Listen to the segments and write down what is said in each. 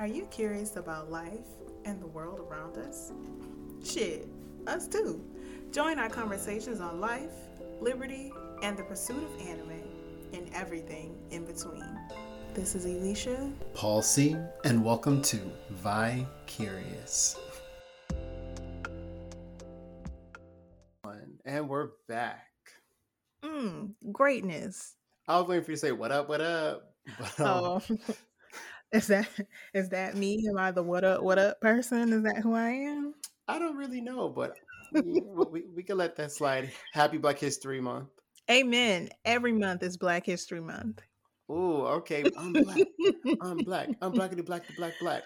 Are you curious about life and the world around us? Shit, us too. Join our conversations on life, liberty, and the pursuit of anime, and everything in between. This is Elisha, Paul C, and welcome to Vi Curious. And we're back. Mm, greatness. I was waiting for you to say what up, what up. But, um, Oh, is that is that me? Am I the what up, what up person? Is that who I am? I don't really know, but we, we, we can let that slide. Happy Black History Month. Amen. Every month is Black History Month. Ooh, okay. I'm black. I'm black. I'm blackity black to black black.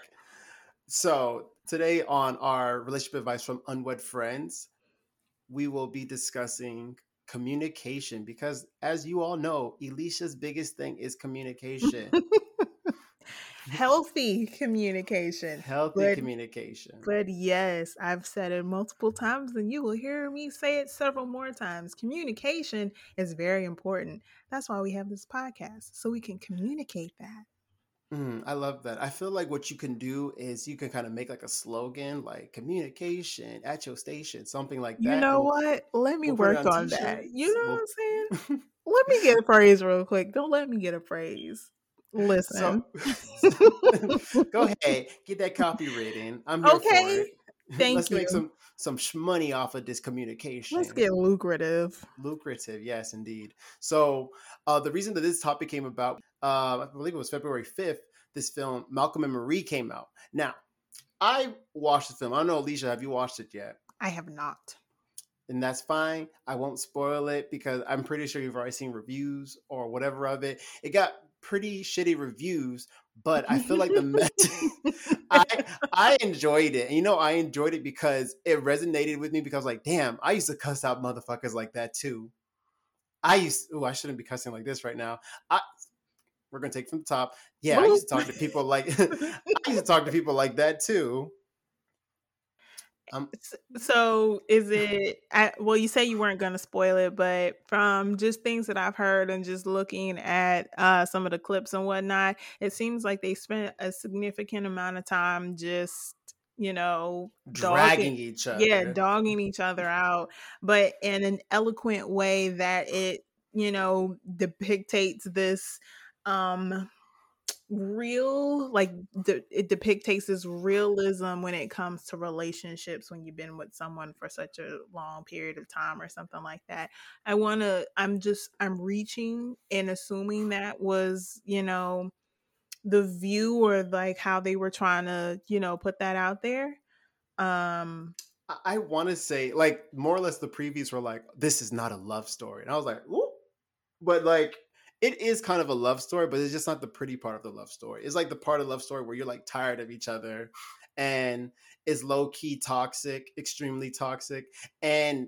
So today on our relationship advice from unwed friends, we will be discussing communication because as you all know, Elisha's biggest thing is communication. Healthy communication. Healthy But- communication. But yes, I've said it multiple times, and you will hear me say it several more times. Communication is very important. That's why we have this podcast, so we can communicate that. Mm, I love that. I feel like what you can do is you can kind of make like a slogan, like communication at your station, something like that. You know and what? Let me we'll work on on that. You know We'll- what I'm saying? Let me get a phrase real quick. Don't let me get a phrase. Listen. So, go ahead, get that copy written. I'm here Okay, for it. thank you. Let's make some some sh- money off of this communication. Let's get lucrative. lucrative. Yes, indeed. So uh, the reason that this topic came about, uh, I believe it was February fifth. This film, Malcolm and Marie, came out. Now, I watched the film. I don't know, Alicia, have you watched it yet? I have not. and that's fine. I won't spoil it because I'm pretty sure you've already seen reviews or whatever of it. It got pretty shitty reviews, but I feel like the message. I I enjoyed it, and you know I enjoyed it because it resonated with me because like, damn, I used to cuss out motherfuckers like that too. I used. Oh, I shouldn't be cussing like this right now. I. We're gonna take from the top. Yeah, I used to talk to people like I used to talk to people like that too. Um, So is it? I, well, you say you weren't going to spoil it, but from just things that I've heard and just looking at uh, some of the clips and whatnot, it seems like they spent a significant amount of time just, you know, dragging dogging, each other. yeah, dogging each other out, but in an eloquent way that it, you know, depictates this um real like de- it depicts this realism when it comes to relationships when you've been with someone for such a long period of time or something like that. I want to i'm just i'm reaching and assuming that was you know the view or like how they were trying to you know put that out there um I, want to say, like, more or less, the previews were like, "This is not a love story," and I was like, "Ooh," but like, it is kind of a love story, but it's just not the pretty part of the love story. It's like the part of love story where you're like tired of each other, and it's low key toxic, extremely toxic, and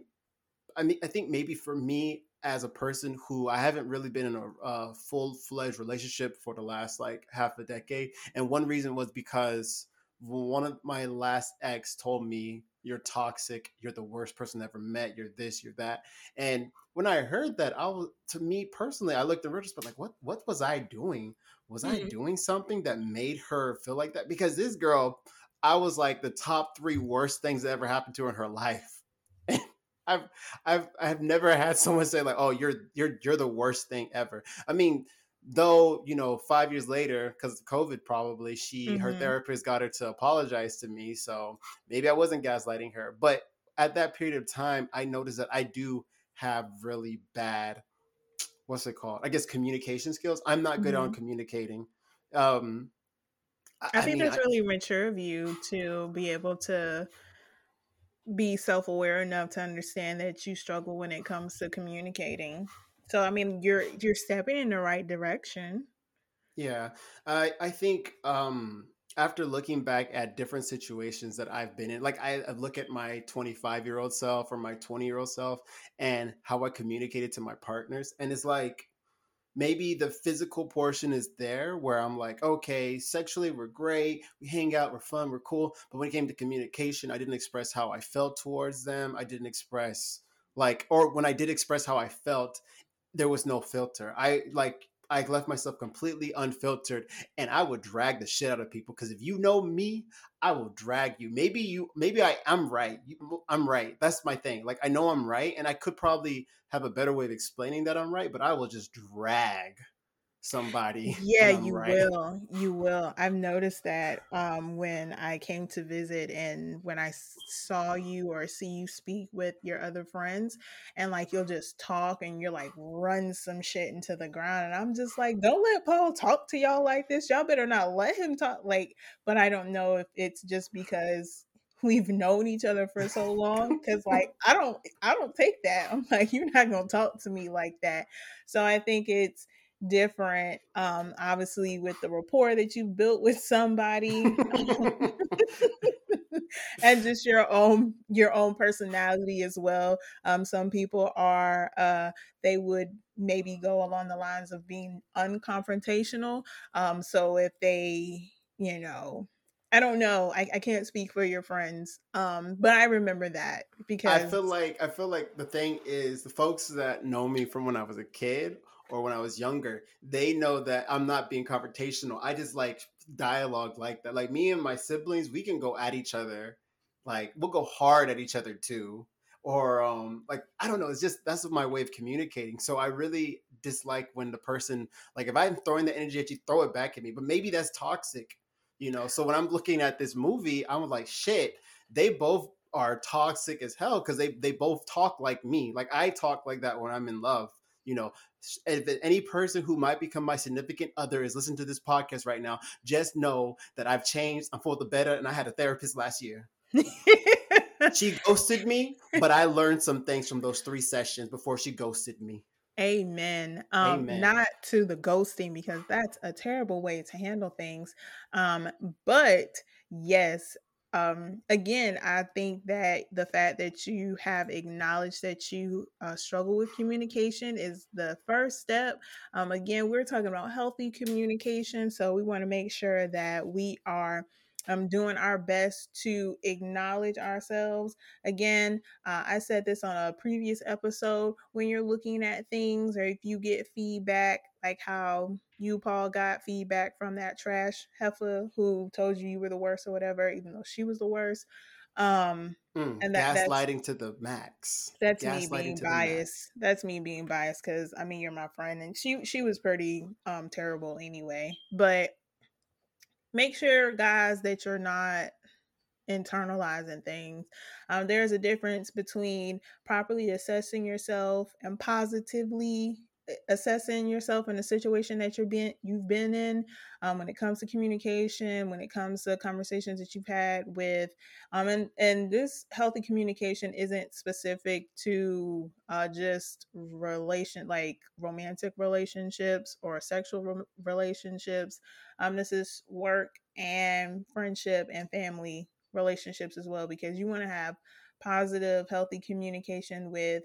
I mean, I think maybe for me as a person who I haven't really been in a uh, full fledged relationship for the last like half a decade, and one reason was because one of my last ex told me you're toxic you're the worst person I ever met you're this you're that and when i heard that i was to me personally i looked in retrospect like what what was i doing was i Mhm. doing something that made her feel like that because this girl i was like the top three worst things that ever happened to her in her life I've I've I've never had someone say like, "Oh, you're you're you're the worst thing ever." I mean, though you know, five years later, because of COVID, probably she her Mhm. therapist got her to apologize to me, so maybe I wasn't gaslighting her. But at that period of time, I noticed that I do have really bad, what's it called? I guess communication skills. I'm not good on communicating. Um, I think mean, that's really mature of you to be able to be self aware enough to understand that you struggle when it comes to communicating. So I mean you're you're stepping in the right direction. Yeah, I I think um after looking back at different situations that I've been in, like I, look at my 25 year old self or my 20 year old self and how I communicated to my partners, and it's like maybe the physical portion is there where I'm like, okay, sexually we're great, we hang out, we're fun, we're cool, but when it came to communication, I didn't express how I felt towards them. I didn't express like, or when I did express how I felt, there was no filter. I like I left myself completely unfiltered and I would drag the shit out of people because if you know me, I will drag you. Maybe you, maybe I am right. I'm right. That's my thing. Like I know I'm right and I could probably have a better way of explaining that I'm right, but I will just drag somebody. Yeah, you right. will. You will. I've noticed that um, when I came to visit and when I saw you or see you speak with your other friends, and like you'll just talk and you're like run some shit into the ground. And I'm just like, don't let Paul talk to y'all like this. Y'all better not let him talk. Like, but I don't know if it's just because we've known each other for so long because like i don't i don't take that i'm like you're not gonna talk to me like that so i think it's different um obviously with the rapport that you built with somebody and just your own your own personality as well um some people are uh they would maybe go along the lines of being unconfrontational um so if they you know I don't know. I, I can't speak for your friends. Um, but I remember that because I feel like I feel like the thing is the folks that know me from when I was a kid or when I was younger, they know that I'm not being confrontational. I just like dialogue like that. Like me and my siblings, we can go at each other. Like we'll go hard at each other too. Or um like I don't know, it's just that's my way of communicating. So I really dislike when the person like if I'm throwing the energy at you, throw it back at me. But maybe that's toxic, you know. So when I'm looking at this movie, I'm like, shit, they both are toxic as hell because they they both talk like me. Like I talk like that when I'm in love you know if any person who might become my significant other is listening to this podcast right now just know that i've changed i'm for the better and i had a therapist last year she ghosted me but i learned some things from those three sessions before she ghosted me Amen. Um, Amen. Not to the ghosting because that's a terrible way to handle things. Um, but yes, um, again, I think that the fact that you have acknowledged that you uh, struggle with communication is the first step. Um, again, we're talking about healthy communication, so we want to make sure that we are um, doing our best to acknowledge ourselves. Again, uh, I said this on a previous episode when you're looking at things or if you get feedback, like how you, Paul, got feedback from that trash heifer who told you you were the worst or whatever, even though she was the worst. Um, mm, and that, gaslighting to the max. That's me being biased. That's me being biased because I mean you're my friend, and she she was pretty um terrible anyway. But make sure, guys, that you're not internalizing things. Um, there's a difference between properly assessing yourself and positively assessing yourself in a situation that you're being you've been in um, when it comes to communication when it comes to conversations that you've had with um, and and this healthy communication isn't specific to uh, just relation like romantic relationships or sexual re- relationships. Um, this is work and friendship and family relationships as well because you want to have positive healthy communication with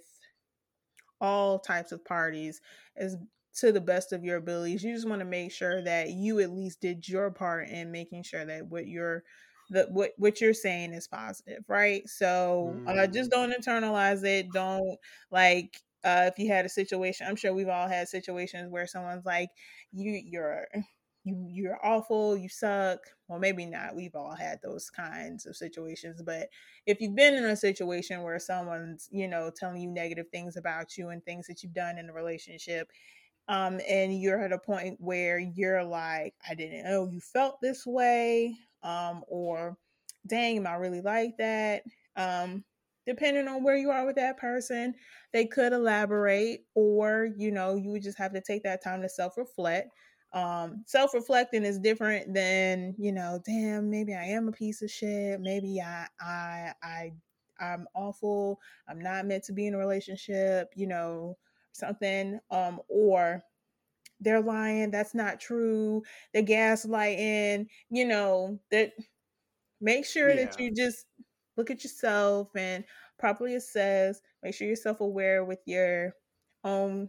all types of parties as to the best of your abilities. You just want to make sure that you at least did your part in making sure that what you're that what what you're saying is positive, right? So uh, just mm. don't internalize it. Don't like uh, if you had a situation. I'm sure we've all had situations where someone's like, "You you're you you're awful, you suck. Well, maybe not. We've all had those kinds of situations, but if you've been in a situation where someone's, you know, telling you negative things about you and things that you've done in a relationship, um, and you're at a point where you're like, I didn't know you felt this way, um, or dang, am I really like that? Um, depending on where you are with that person, they could elaborate, or you know, you would just have to take that time to self reflect um self-reflecting is different than you know damn maybe i am a piece of shit. Maybe i i i i'm awful. I'm not meant to be in a relationship you know something um or they're lying that's not true. They're gaslighting you know that make sure yeah. that you just look at yourself and properly assess. Make sure you're self-aware with your own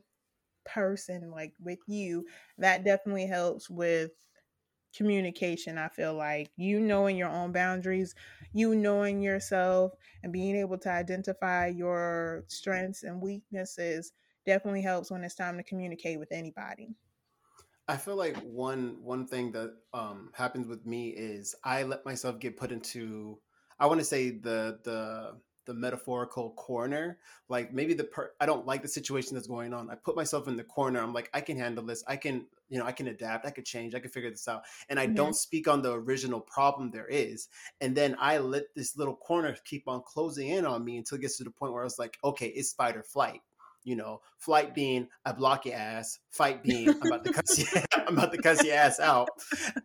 person like with you that definitely helps with communication i feel like. You knowing your own boundaries you knowing yourself and being able to identify your strengths and weaknesses definitely helps when it's time to communicate with anybody. I feel like one one thing that um happens with me is I let myself get put into I want to say the the the metaphorical corner like maybe the per- i don't like the situation that's going on. I put myself in the corner. I'm like i can handle this. I can you know i can adapt. I could change. I can figure this out. And i mm-hmm. don't speak on the original problem there is. And then i let this little corner keep on closing in on me until it gets to the point where i was like okay it's fight or flight. You know, flight being I block your ass, fight being I'm about to cuss you, I'm about to cuss your ass out.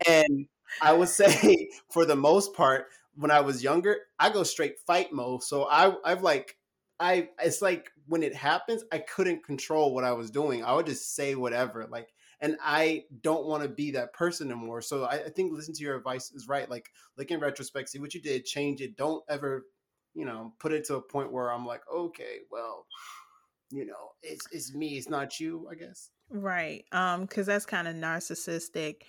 And I would say for the most part, when I was younger, I go straight fight mode. So I I've like I it's like when it happens, I couldn't control what I was doing. I would just say whatever. Like and I don't want to be that person anymore. So I, I think listen to your advice is right. Like look in retrospect, see what you did, change it. Don't ever, you know, put it to a point where I'm like, okay, well, you know, it's it's me, it's not you, I guess. Right. Um, because that's kind of narcissistic.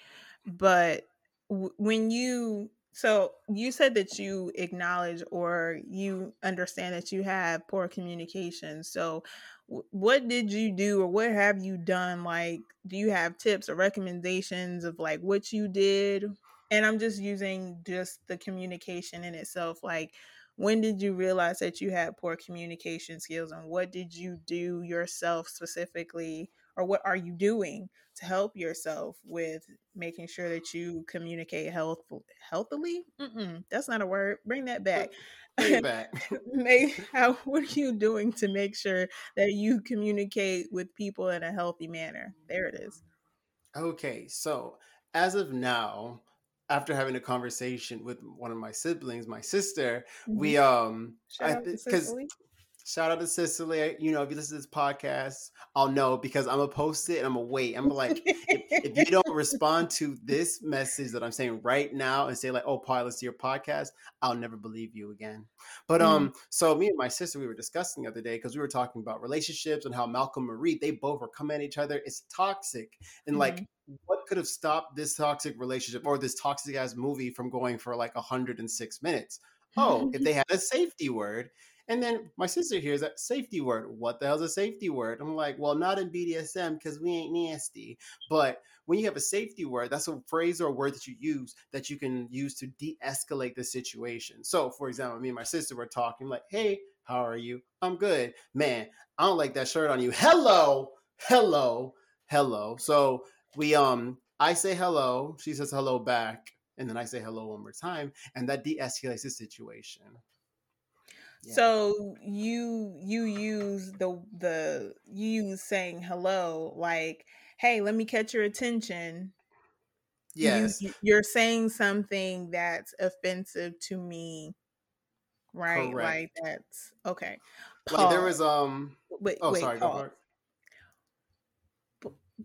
But w- when you so you said that you acknowledge or you understand that you have poor communication. So what did you do or what have you done? Like, do you have tips or recommendations of like what you did? And I'm just using just the communication in itself. Like, when did you realize that you had poor communication skills and what did you do yourself specifically or what are you doing to help yourself with making sure that you communicate health healthily? Mm-mm, that's not a word bring that back. bring back. Make how what are you doing to make sure that you communicate with people in a healthy manner? There it is. Okay so as of now after having a conversation with one of my siblings, my sister, mm-hmm. we um because shout out to Cicely. You know, if you listen to this podcast, I'll know because I'm gonna post it and I'm gonna wait. I'm like, if, if, you don't respond to this message that I'm saying right now and say like, "Oh, Paul, listen to your podcast," I'll never believe you again. But mm-hmm. um, so me and my sister we were discussing the other day because we were talking about relationships and how Malcolm and Marie they both were coming at each other. It's toxic and mm-hmm. like what could have stopped this toxic relationship or this toxic ass movie from going for like 106 minutes? Oh, if they had a safety word. And then my sister hears that safety word. What the hell's a safety word? I'm like, well, not in BDSM because we ain't nasty. But when you have a safety word, that's a phrase or a word that you use that you can use to de escalate the situation. So, for example, me and my sister were talking, like, hey, how are you? I'm good. Man, I don't like that shirt on you. Hello, hello, hello. So we um I say hello, she says hello back, and then I say hello one more time, and that de-escalates the situation. Yeah. So you you use the the you use saying hello like, hey, let me catch your attention. Yes. You, you're saying something that's offensive to me. Right? Correct. Like that's okay. Like there was um wait, oh wait, sorry, go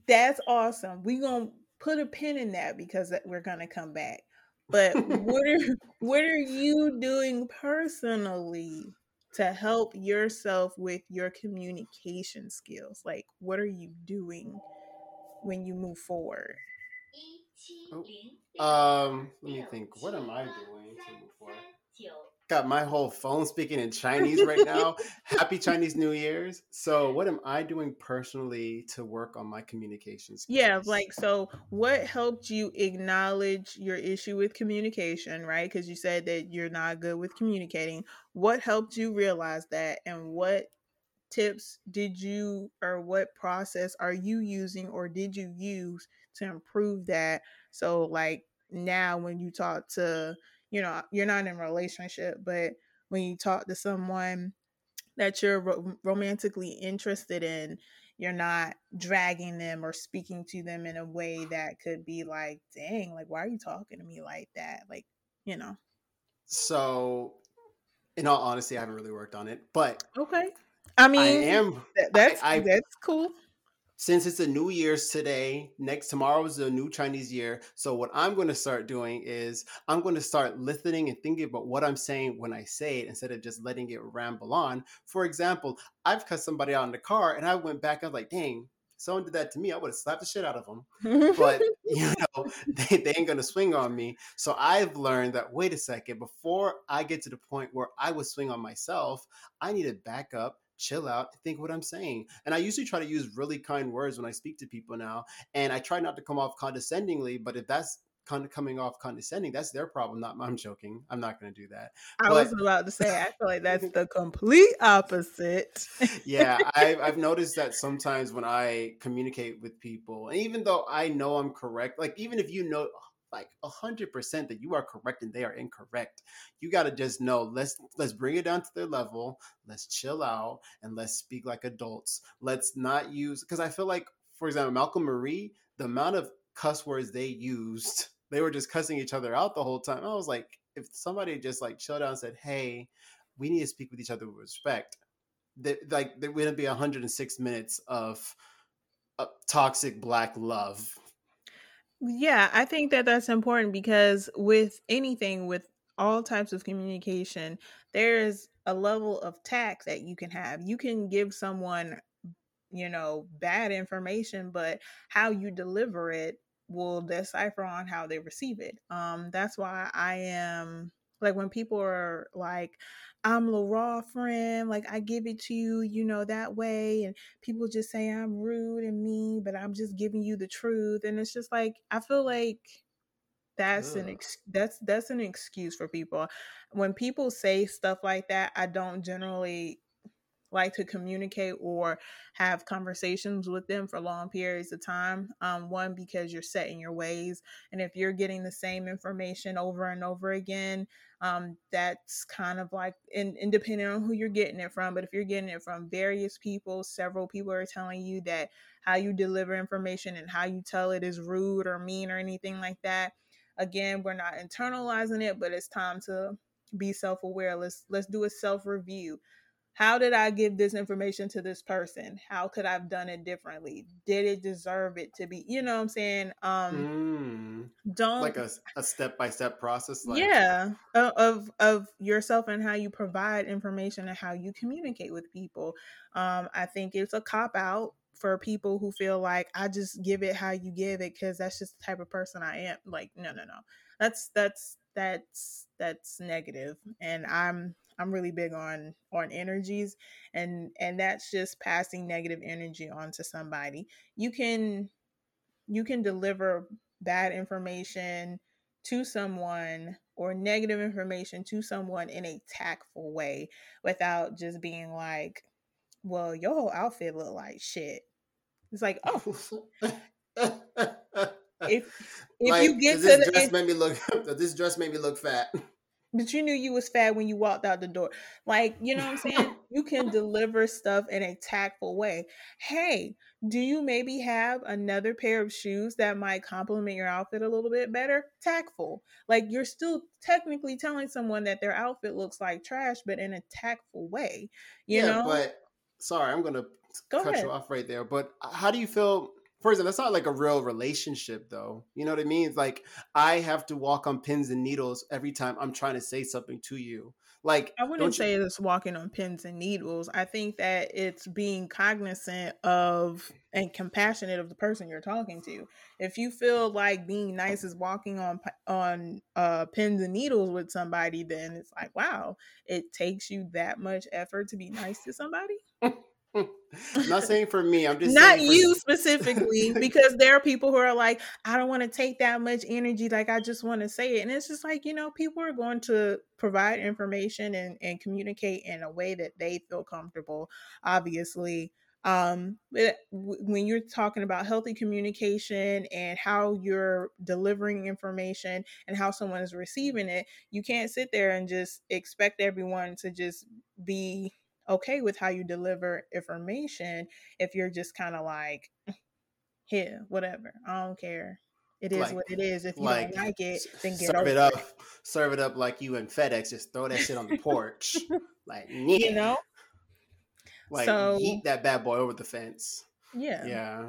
that's awesome. We're gonna put a pin in that because we're gonna come back. But what are what are you doing personally to help yourself with your communication skills? Like what are you doing when you move forward? Oh, um, let me think. What am I doing to move forward? Got my whole phone speaking in Chinese right now. Happy Chinese New Year's. So, what am I doing personally to work on my communication skills? Yeah, like so what helped you acknowledge your issue with communication, right? Cuz you said that you're not good with communicating. What helped you realize that and what tips did you or what process are you using or did you use to improve that? So like now when you talk to you know you're not in a relationship but when you talk to someone that you're ro- romantically interested in you're not dragging them or speaking to them in a way that could be like dang like why are you talking to me like that? Like you know? So in all honesty i haven't really worked on it but okay. I mean i am that's I, I, that's cool since it's a new year's today next tomorrow is a new chinese year so what i'm going to start doing is i'm going to start listening and thinking about what i'm saying when i say it instead of just letting it ramble on. For example i've cut somebody out in the car and i went back i was like dang someone did that to me i would have slapped the shit out of them but you know they, they ain't going to swing on me. So i've learned that wait a second before i get to the point where i would swing on myself i need to back up chill out and think what I'm saying. And I usually try to use really kind words when I speak to people now. And I try not to come off condescendingly, but if that's kind of coming off condescending, that's their problem, not I'm joking. I'm not going to do that. I but, was about to say, I feel like that's the complete opposite. yeah, I've, I've noticed that sometimes when I communicate with people, and even though I know I'm correct, like even if you know like a hundred percent that you are correct and they are incorrect. You got to just know let's let's bring it down to their level. Let's chill out and let's speak like adults. Let's not use because I feel like, for example, Malcolm Marie, the amount of cuss words they used, they were just cussing each other out the whole time. I was like, if somebody just like chilled out and said, "Hey, we need to speak with each other with respect," that like there wouldn't be 106 minutes of uh, toxic black love yeah, I think that that's important because with anything, with all types of communication, there's a level of tact that you can have. You can give someone, you know, bad information, but how you deliver it will decipher on how they receive it. Um, that's why I am like when people are like, I'm the raw friend, like I give it to you, you know, that way. And people just say I'm rude and mean, but I'm just giving you the truth. And it's just like I feel like that's Ugh. an ex- that's that's an excuse for people. When people say stuff like that, I don't generally like to communicate or have conversations with them for long periods of time. Um, one, because you're set in your ways. And if you're getting the same information over and over again, um, that's kind of like, and, and depending on who you're getting it from, but if you're getting it from various people, several people are telling you that how you deliver information and how you tell it is rude or mean or anything like that. Again, we're not internalizing it, but it's time to be self-aware. Let's let's do a self-review how did I give this information to this person? How could I've done it differently? Did it deserve it to be? You know what I'm saying? Um mm, don't like a, a step-by-step process like Yeah, of of yourself and how you provide information and how you communicate with people. Um I think it's a cop out for people who feel like I just give it how you give it cuz that's just the type of person I am. Like no, no, no. That's that's that's that's negative and I'm I'm really big on on energies and and that's just passing negative energy on to somebody. You can you can deliver bad information to someone or negative information to someone in a tactful way without just being like, well, your whole outfit look like shit. It's like, oh, if if like, you get to this the, dress made me look this dress made me look fat but you knew you was fat when you walked out the door. Like, you know what I'm saying? you can deliver stuff in a tactful way. Hey, do you maybe have another pair of shoes that might complement your outfit a little bit better? Tactful. Like you're still technically telling someone that their outfit looks like trash, but in a tactful way. You yeah, know? But sorry, I'm gonna Go cut ahead. you off right there. But uh, how do you feel for example, that's not like a real relationship though. You know what I mean? It's like I have to walk on pins and needles every time I'm trying to say something to you. Like I wouldn't say you... it's walking on pins and needles. I think that it's being cognizant of and compassionate of the person you're talking to. If you feel like being nice is walking on on uh, pins and needles with somebody, then it's like, wow, it takes you that much effort to be nice to somebody. I'm not saying for me. I'm just not you specifically because there are people who are like, I don't want to take that much energy. Like I just want to say it, and it's just like you know, people are going to provide information and and communicate in a way that they feel comfortable. Obviously, um, but when you're talking about healthy communication and how you're delivering information and how someone is receiving it, you can't sit there and just expect everyone to just be okay with how you deliver information if you're just kind of like, here, whatever, I don't care. It is like, what it is. If you like, don't like it, then get serve it up. It. Serve it up like you and FedEx. Just throw that shit on the porch, like yeah. you know, like so, eat that bad boy over the fence. Yeah, yeah,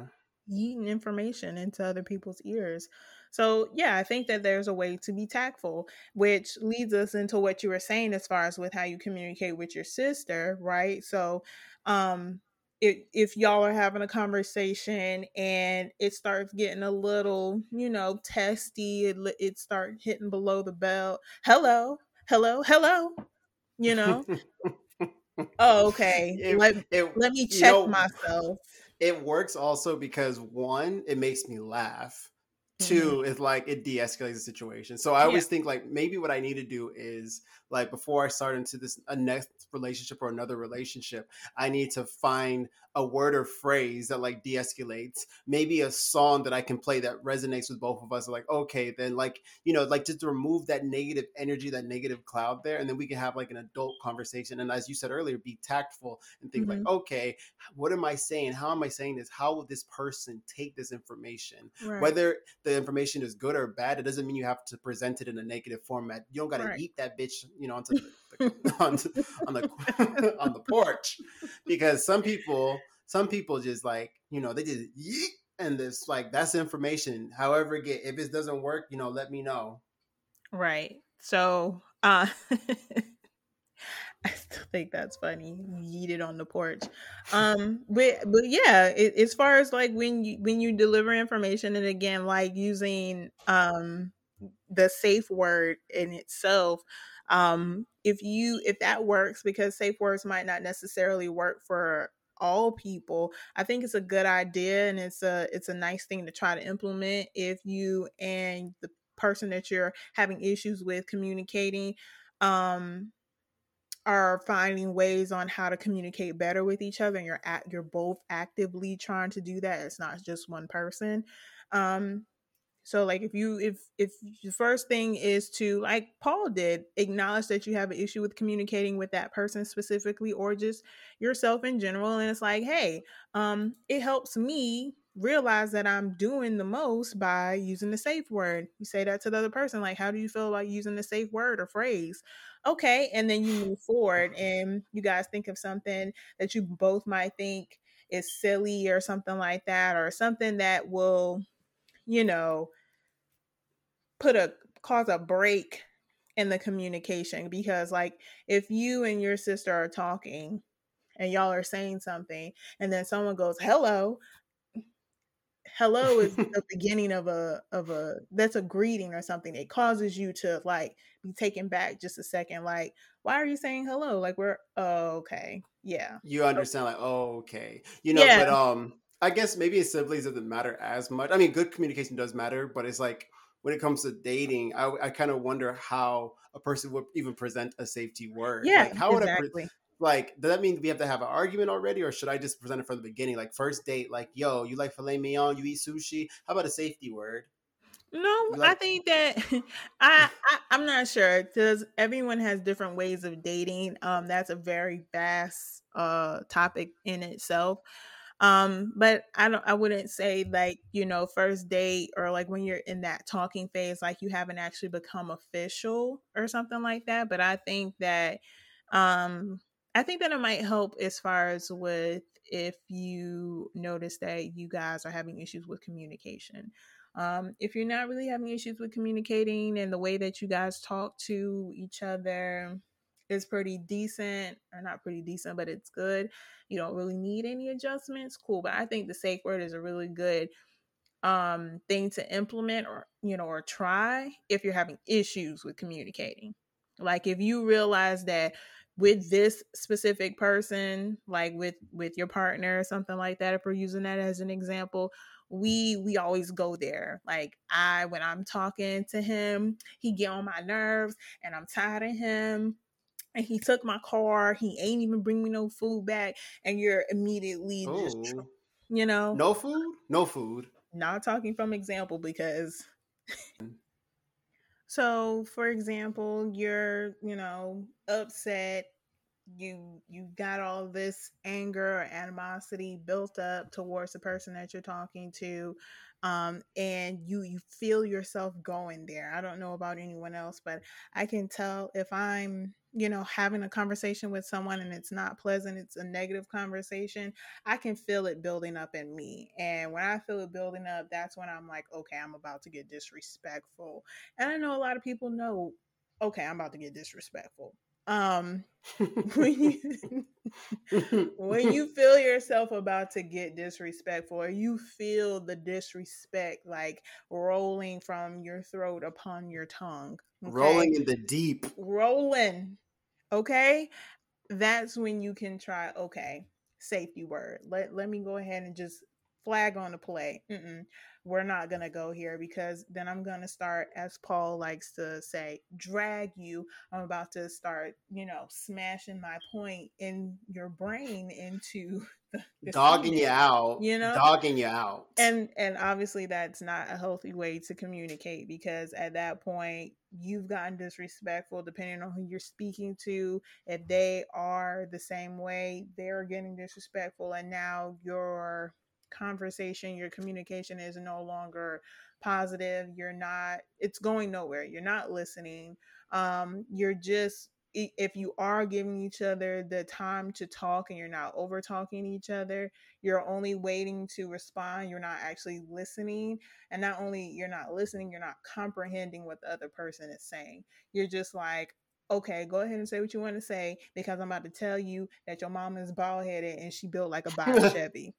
eating information into other people's ears. So, yeah, I think that there's a way to be tactful, which leads us into what you were saying as far as with how you communicate with your sister, right? So, um, if, if y'all are having a conversation and it starts getting a little, you know, testy, it, it start hitting below the belt. Hello, hello, hello, you know. Oh, okay. It, let, it, let me check you know, myself. It works also because one, it makes me laugh. Two, mm-hmm. it's like it de-escalates the situation. So I always yeah. think like maybe what I need to do is like before I start into this a next relationship or another relationship, I need to find a word or phrase that like de-escalates. Maybe a song that I can play that resonates with both of us. Like okay, then like you know like just remove that negative energy, that negative cloud there, and then we can have like an adult conversation. And as you said earlier, be tactful and think mm-hmm. like okay, what am I saying? How am I saying this? How will this person take this information? Right. Whether the information is good or bad, it doesn't mean you have to present it in a negative format. You don't got to right. eat that bitch you know, onto the, the onto, on the on the porch, because some people some people just like you know they just yeet, and it's like that's information. However, get if it doesn't work, you know, let me know. Right. So, uh I still think that's funny. Yeet it on the porch. Um, but but yeah, it, as far as like when you when you deliver information, and again, like using um the safe word in itself, um, if you if that works, because safe words might not necessarily work for all people i think it's a good idea and it's a it's a nice thing to try to implement if you and the person that you're having issues with communicating um are finding ways on how to communicate better with each other and you're at you're both actively trying to do that it's not just one person. Um so like if you if if the first thing is to like Paul did, acknowledge that you have an issue with communicating with that person specifically or just yourself in general and it's like, "Hey, um it helps me realize that I'm doing the most by using the safe word." You say that to the other person like, "How do you feel about using the safe word or phrase?" Okay, and then you move forward and you guys think of something that you both might think is silly or something like that or something that will you know, put a cause a break in the communication because like if you and your sister are talking and y'all are saying something and then someone goes hello hello is the beginning of a of a that's a greeting or something it causes you to like be taken back just a second like why are you saying hello like we're oh, okay yeah you understand like oh okay you know yeah. but um I guess maybe siblings doesn't matter as much. I mean, good communication does matter, but it's like when it comes to dating, I, I kind of wonder how a person would even present a safety word. Yeah, like, how exactly. would I pre- like does that mean we have to have an argument already, or should I just present it from the beginning, like first date, like yo, you like filet mignon, you eat sushi? How about a safety word? No, like- I think that I, I am not sure because everyone has different ways of dating. Um, that's a very vast uh topic in itself. Um, but I don't I wouldn't say like, you know, first date or like when you're in that talking phase, like you haven't actually become official or something like that. But I think that um I think that it might help as far as with if you notice that you guys are having issues with communication. Um, if you're not really having issues with communicating and the way that you guys talk to each other is pretty decent, or not pretty decent, but it's good, you don't really need any adjustments, cool. But I think the safe word is a really good um thing to implement or you know or try if you're having issues with communicating. Like if you realize that with this specific person like with with your partner or something like that if we're using that as an example we we always go there like i when i'm talking to him he get on my nerves and i'm tired of him and he took my car. He ain't even bring me no food back, and you're immediately Ooh. just, you know, no food, no food. Not talking from example because. so, for example, you're you know upset. You you got all this anger or animosity built up towards the person that you're talking to um, and you you feel yourself going there. I don't know about anyone else, but I can tell if I'm you know having a conversation with someone and it's not pleasant, it's a negative conversation. I can feel it building up in me, and when I feel it building up, that's when I'm like, okay, I'm about to get disrespectful. And I know a lot of people know, okay, I'm about to get disrespectful um when you when you feel yourself about to get disrespectful or you feel the disrespect like rolling from your throat upon your tongue okay? rolling in the deep rolling okay? That's when you can try okay safety word. Let, let me go ahead and just flag on the play Mm-mm, we're not gonna go here because then i'm gonna start as paul likes to say drag you. I'm about to start you know smashing my point in your brain into the, the dogging you out you know? dogging you out. And and obviously that's not a healthy way to communicate because at that point you've gotten disrespectful depending on who you're speaking to. If they are the same way they're getting disrespectful and now your conversation your communication is no longer positive you're not it's going nowhere you're not listening um you're just if you are giving each other the time to talk and you're not over talking each other, you're only waiting to respond, you're not actually listening. And not only you're not listening, you're not comprehending what the other person is saying. You're just like, okay, go ahead and say what you want to say because I'm about to tell you that your mom is bald headed and she built like a box Chevy.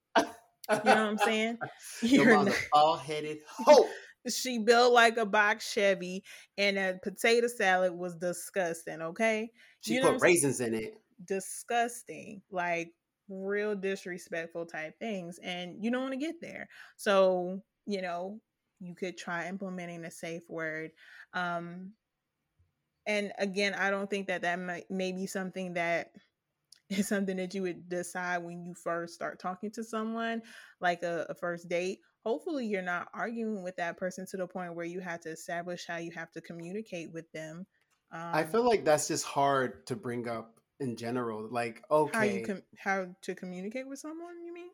You know what I'm saying? Your mom's bald headed hoe she built like a box Chevy, and a potato salad was disgusting. Okay, she you put raisins in it. Disgusting, like real disrespectful type things, and you don't want to get there. So you know you could try implementing a safe word. Um, and again, I don't think that that might, may be something that is something that you would decide when you first start talking to someone, like a, a first date hopefully you're not arguing with that person to the point where you have to establish how you have to communicate with them um, i feel like that's just hard to bring up in general like okay how you com- how to communicate with someone you mean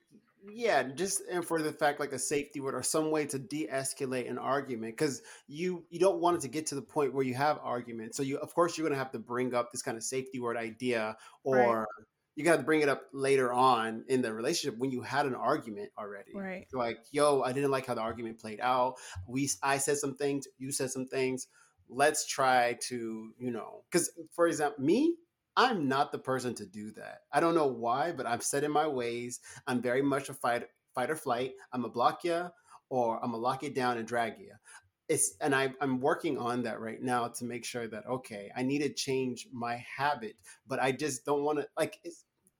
yeah just and for the fact like a safety word or some way to de-escalate an argument because you you don't want it to get to the point where you have arguments so you of course you're going to have to bring up this kind of safety word idea or right you got to bring it up later on in the relationship when you had an argument already. Right. like, yo, I didn't like how the argument played out. We, I said some things, you said some things. Let's try to, you know, because for example, me, I'm not the person to do that. I don't know why, but I'm set in my ways. I'm very much a fight, fight or flight. I'm a block you, or I'm a lock it down and drag you it's and I, i'm working on that right now to make sure that okay i need to change my habit but i just don't want to like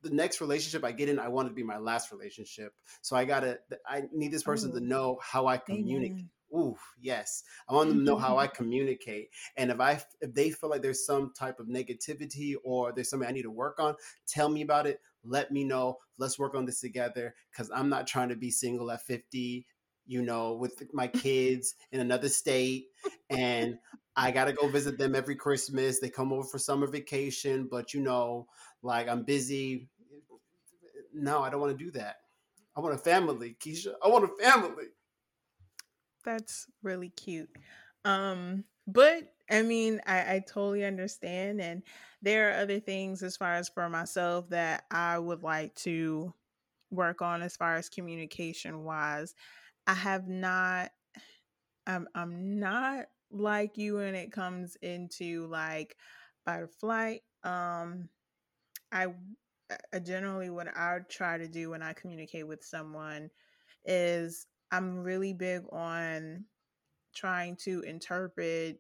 the next relationship i get in i want it to be my last relationship so i gotta i need this person Ooh. to oh. know how i communicate Ooh, yes. I want them to know how mm-hmm. I communicate. And if I if they feel like there's some type of negativity or there's something I need to work on, tell me about it. Let me know. Let's work on this together. Cause I'm not trying to be single at 50 you know, with my kids in another state. And I got to go visit them every Christmas. They come over for summer vacation, but you know, like I'm busy. Eh, eh, no, I don't want to do that. I want a family, Keisha. I want a family. That's really cute. Um, but I mean, I, I totally understand. And there are other things as far as for myself that I would like to work on as far as communication wise. I have not I'm I'm not like you when it comes into like fight or flight. Um I, I generally what I try to do when I communicate with someone is I'm really big on trying to interpret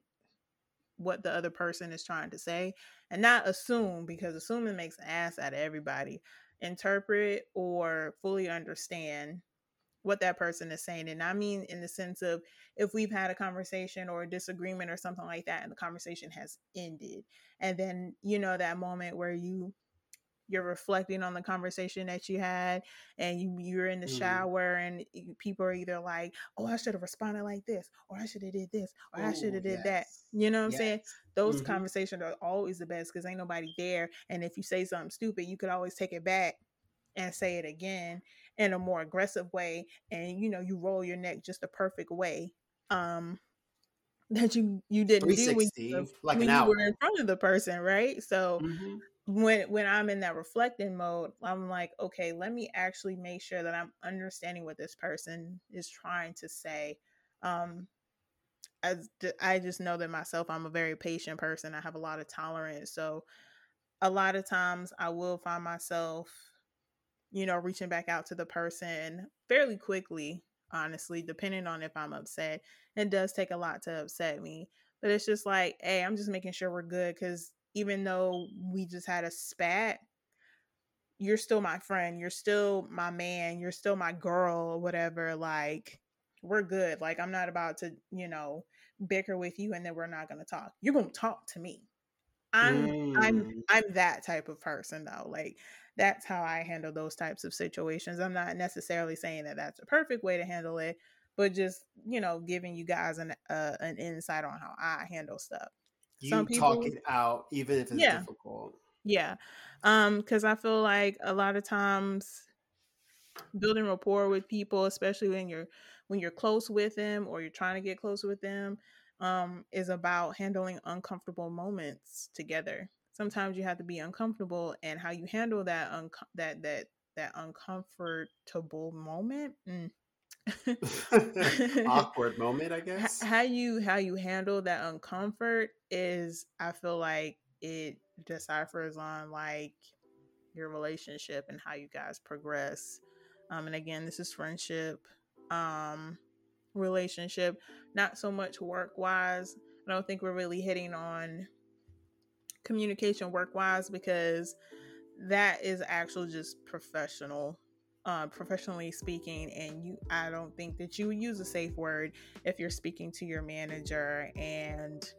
what the other person is trying to say and not assume because assuming makes an ass out of everybody. Interpret or fully understand what that person is saying. And I mean, in the sense of if we've had a conversation or a disagreement or something like that, and the conversation has ended, and then, you know, that moment where you you're reflecting on the conversation that you had and you, you're in the mm. shower and people are either like oh i should have responded like this or i should have did this or Ooh, i should have did yes. that you know what i'm saying those mm-hmm. conversations are always the best because ain't nobody there and if you say something stupid you could always take it back and say it again in a more aggressive way and you know you roll your neck just the perfect way um that you you didn't do when, you, like when you were in front of the person right so mm-hmm. When when i'm in that reflecting mode i'm like okay let me actually make sure that i'm understanding what this person is trying to say um as I just know that myself i'm a very patient person i have a lot of tolerance so a lot of times i will find myself you know, reaching back out to the person fairly quickly, honestly, depending on if I'm upset. It does take a lot to upset me. But it's just like, hey, I'm just making sure we're good because even though we just had a spat, you're still my friend. You're still my man. You're still my girl or whatever. Like, we're good. Like, I'm not about to, you know, bicker with you and then we're not going to talk. You're going to talk to me. I'm mm. I'm I'm that type of person though. Like that's how I handle those types of situations. I'm not necessarily saying that that's a perfect way to handle it, but just you know, giving you guys an uh, an insight on how I handle stuff. You Some people, talk it out, even if it's yeah, difficult. Yeah, um, because I feel like a lot of times building rapport with people, especially when you're when you're close with them or you're trying to get close with them, um, is about handling uncomfortable moments together. Sometimes you have to be uncomfortable, and how you handle that un- that that that uncomfortable moment. Mm. awkward moment i guess how you how you handle that uncomfort is i feel like it deciphers on like your relationship and how you guys progress um and again this is friendship um relationship, not so much work wise. I don't think we're really hitting on communication work wise because that is actually just professional uh, professionally speaking and you i don't think that you would use a safe word if you're speaking to your manager and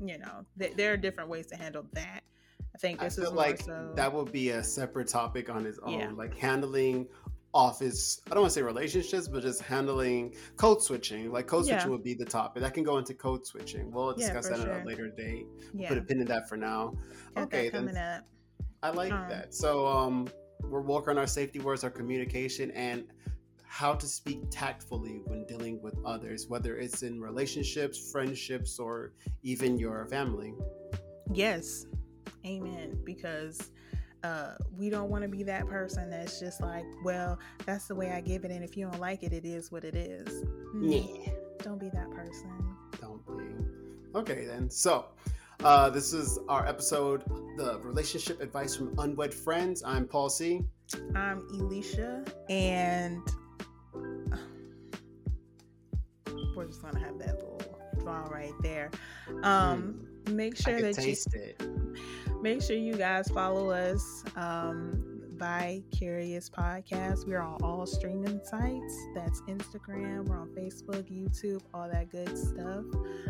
you know th- there are different ways to handle that i think this I is like so... that would be a separate topic on its own yeah. like handling office i don't want to say relationships but just handling code switching like code yeah. switching would be the topic that can go into code switching we'll discuss yeah, that sure. at a later date yeah. put a pin in that for now okay then up. i like um, that so um we're working on our safety words our communication and how to speak tactfully when dealing with others whether it's in relationships friendships or even your family yes amen because uh, we don't want to be that person that's just like, well, that's the way I give it, and if you don't like it, it is what it is. Yeah, don't be that person. Don't be. Okay, then. So, uh, this is our episode, the relationship advice from unwed friends. I'm Paul C. I'm Elisha, and we're just gonna have that little draw right there. Um, mm. Make sure that you it make sure you guys follow us um, Vi-Curious Podcast. We're on all streaming sites. That's Instagram. We're on Facebook, YouTube, all that good stuff.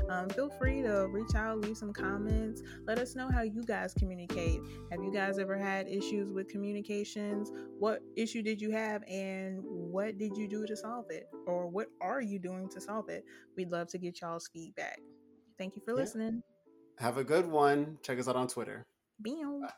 Um, feel free to reach out, leave some comments. Let us know how you guys communicate. Have you guys ever had issues with communications? What issue did you have, and what did you do to solve it, or what are you doing to solve it? We'd love to get y'all's feedback. Thank you for listening. Have a good one. Check us out on Twitter. Bye.